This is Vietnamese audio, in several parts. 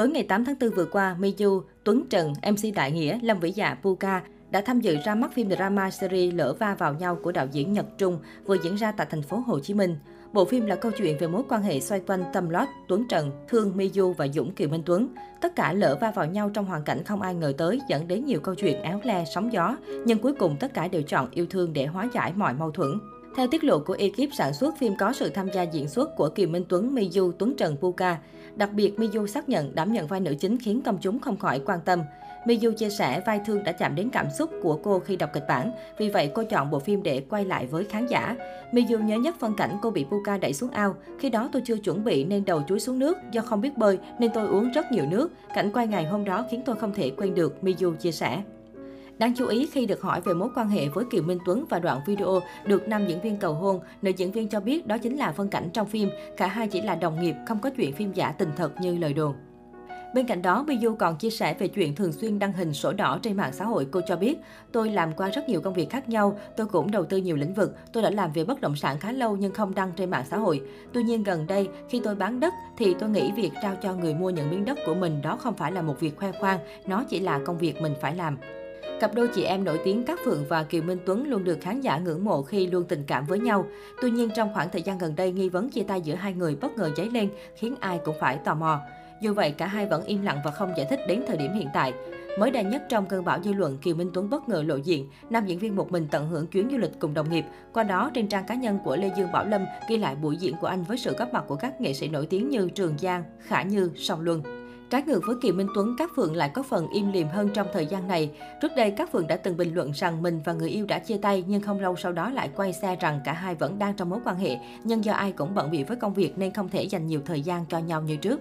Tối ngày 8 tháng 4 vừa qua, Miyu, Tuấn Trần, MC Đại Nghĩa, Lâm Vĩ Dạ, Puka đã tham dự ra mắt phim drama series Lỡ va vào nhau của đạo diễn Nhật Trung vừa diễn ra tại thành phố Hồ Chí Minh. Bộ phim là câu chuyện về mối quan hệ xoay quanh Tâm Lót, Tuấn Trần, Thương Miyu và Dũng Kiều Minh Tuấn. Tất cả lỡ va vào nhau trong hoàn cảnh không ai ngờ tới dẫn đến nhiều câu chuyện éo le, sóng gió. Nhưng cuối cùng tất cả đều chọn yêu thương để hóa giải mọi mâu thuẫn. Theo tiết lộ của ekip sản xuất, phim có sự tham gia diễn xuất của Kiều Minh Tuấn, Miyu, Tuấn Trần, Puka. Đặc biệt, Miyu xác nhận đảm nhận vai nữ chính khiến công chúng không khỏi quan tâm. Miyu chia sẻ vai thương đã chạm đến cảm xúc của cô khi đọc kịch bản, vì vậy cô chọn bộ phim để quay lại với khán giả. Miyu nhớ nhất phân cảnh cô bị Puka đẩy xuống ao. Khi đó tôi chưa chuẩn bị nên đầu chuối xuống nước, do không biết bơi nên tôi uống rất nhiều nước. Cảnh quay ngày hôm đó khiến tôi không thể quên được, Miyu chia sẻ. Đáng chú ý khi được hỏi về mối quan hệ với Kiều Minh Tuấn và đoạn video được nam diễn viên cầu hôn, nữ diễn viên cho biết đó chính là phân cảnh trong phim, cả hai chỉ là đồng nghiệp, không có chuyện phim giả tình thật như lời đồn. Bên cạnh đó, Miyu còn chia sẻ về chuyện thường xuyên đăng hình sổ đỏ trên mạng xã hội. Cô cho biết, tôi làm qua rất nhiều công việc khác nhau, tôi cũng đầu tư nhiều lĩnh vực. Tôi đã làm về bất động sản khá lâu nhưng không đăng trên mạng xã hội. Tuy nhiên gần đây, khi tôi bán đất thì tôi nghĩ việc trao cho người mua những miếng đất của mình đó không phải là một việc khoe khoang, nó chỉ là công việc mình phải làm. Cặp đôi chị em nổi tiếng Cát Phượng và Kiều Minh Tuấn luôn được khán giả ngưỡng mộ khi luôn tình cảm với nhau. Tuy nhiên, trong khoảng thời gian gần đây, nghi vấn chia tay giữa hai người bất ngờ dấy lên, khiến ai cũng phải tò mò. Dù vậy, cả hai vẫn im lặng và không giải thích đến thời điểm hiện tại. Mới đây nhất trong cơn bão dư luận, Kiều Minh Tuấn bất ngờ lộ diện, nam diễn viên một mình tận hưởng chuyến du lịch cùng đồng nghiệp. Qua đó, trên trang cá nhân của Lê Dương Bảo Lâm ghi lại buổi diễn của anh với sự góp mặt của các nghệ sĩ nổi tiếng như Trường Giang, Khả Như, Song Luân. Trái ngược với Kiều Minh Tuấn, các Phượng lại có phần im lìm hơn trong thời gian này. Trước đây, các Phượng đã từng bình luận rằng mình và người yêu đã chia tay, nhưng không lâu sau đó lại quay xe rằng cả hai vẫn đang trong mối quan hệ. Nhưng do ai cũng bận bịu với công việc nên không thể dành nhiều thời gian cho nhau như trước.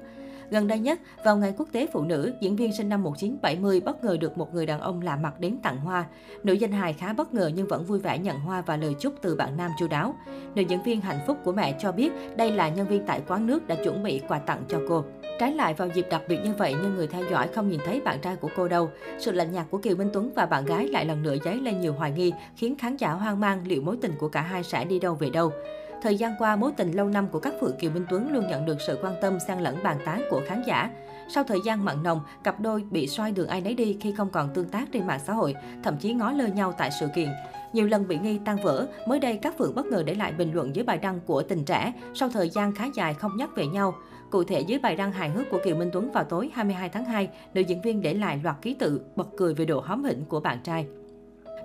Gần đây nhất, vào ngày quốc tế phụ nữ, diễn viên sinh năm 1970 bất ngờ được một người đàn ông lạ mặt đến tặng hoa. Nữ danh hài khá bất ngờ nhưng vẫn vui vẻ nhận hoa và lời chúc từ bạn nam chu đáo. Nữ diễn viên hạnh phúc của mẹ cho biết đây là nhân viên tại quán nước đã chuẩn bị quà tặng cho cô. Trái lại vào dịp đặc biệt như vậy nhưng người theo dõi không nhìn thấy bạn trai của cô đâu. Sự lạnh nhạt của Kiều Minh Tuấn và bạn gái lại lần nữa dấy lên nhiều hoài nghi, khiến khán giả hoang mang liệu mối tình của cả hai sẽ đi đâu về đâu. Thời gian qua, mối tình lâu năm của các Phượng Kiều Minh Tuấn luôn nhận được sự quan tâm xen lẫn bàn tán của khán giả. Sau thời gian mặn nồng, cặp đôi bị xoay đường ai nấy đi khi không còn tương tác trên mạng xã hội, thậm chí ngó lơ nhau tại sự kiện. Nhiều lần bị nghi tan vỡ, mới đây các Phượng bất ngờ để lại bình luận dưới bài đăng của tình trẻ sau thời gian khá dài không nhắc về nhau. Cụ thể dưới bài đăng hài hước của Kiều Minh Tuấn vào tối 22 tháng 2, nữ diễn viên để lại loạt ký tự bật cười về độ hóm hỉnh của bạn trai.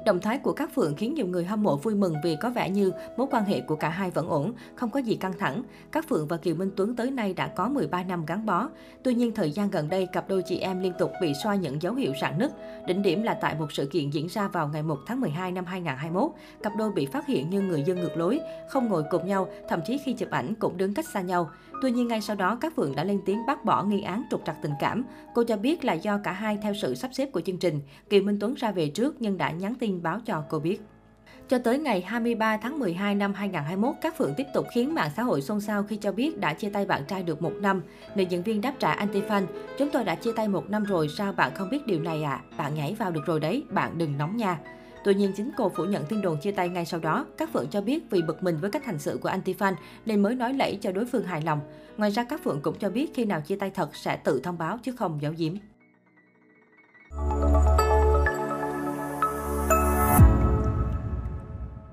Động thái của các Phượng khiến nhiều người hâm mộ vui mừng vì có vẻ như mối quan hệ của cả hai vẫn ổn, không có gì căng thẳng. Các Phượng và Kiều Minh Tuấn tới nay đã có 13 năm gắn bó. Tuy nhiên, thời gian gần đây, cặp đôi chị em liên tục bị soi những dấu hiệu rạn nứt. Đỉnh điểm là tại một sự kiện diễn ra vào ngày 1 tháng 12 năm 2021, cặp đôi bị phát hiện như người dân ngược lối, không ngồi cùng nhau, thậm chí khi chụp ảnh cũng đứng cách xa nhau. Tuy nhiên, ngay sau đó, các Phượng đã lên tiếng bác bỏ nghi án trục trặc tình cảm. Cô cho biết là do cả hai theo sự sắp xếp của chương trình. Kiều Minh Tuấn ra về trước nhưng đã nhắn tin báo cho cô biết. Cho tới ngày 23 tháng 12 năm 2021, các Phượng tiếp tục khiến mạng xã hội xôn xao khi cho biết đã chia tay bạn trai được một năm. Nữ diễn viên đáp trả anti-fan, chúng tôi đã chia tay một năm rồi, sao bạn không biết điều này à? Bạn nhảy vào được rồi đấy, bạn đừng nóng nha. Tuy nhiên, chính cô phủ nhận tin đồn chia tay ngay sau đó. Các Phượng cho biết vì bực mình với cách hành xử của anti-fan nên mới nói lẫy cho đối phương hài lòng. Ngoài ra, các Phượng cũng cho biết khi nào chia tay thật sẽ tự thông báo chứ không giấu giếm.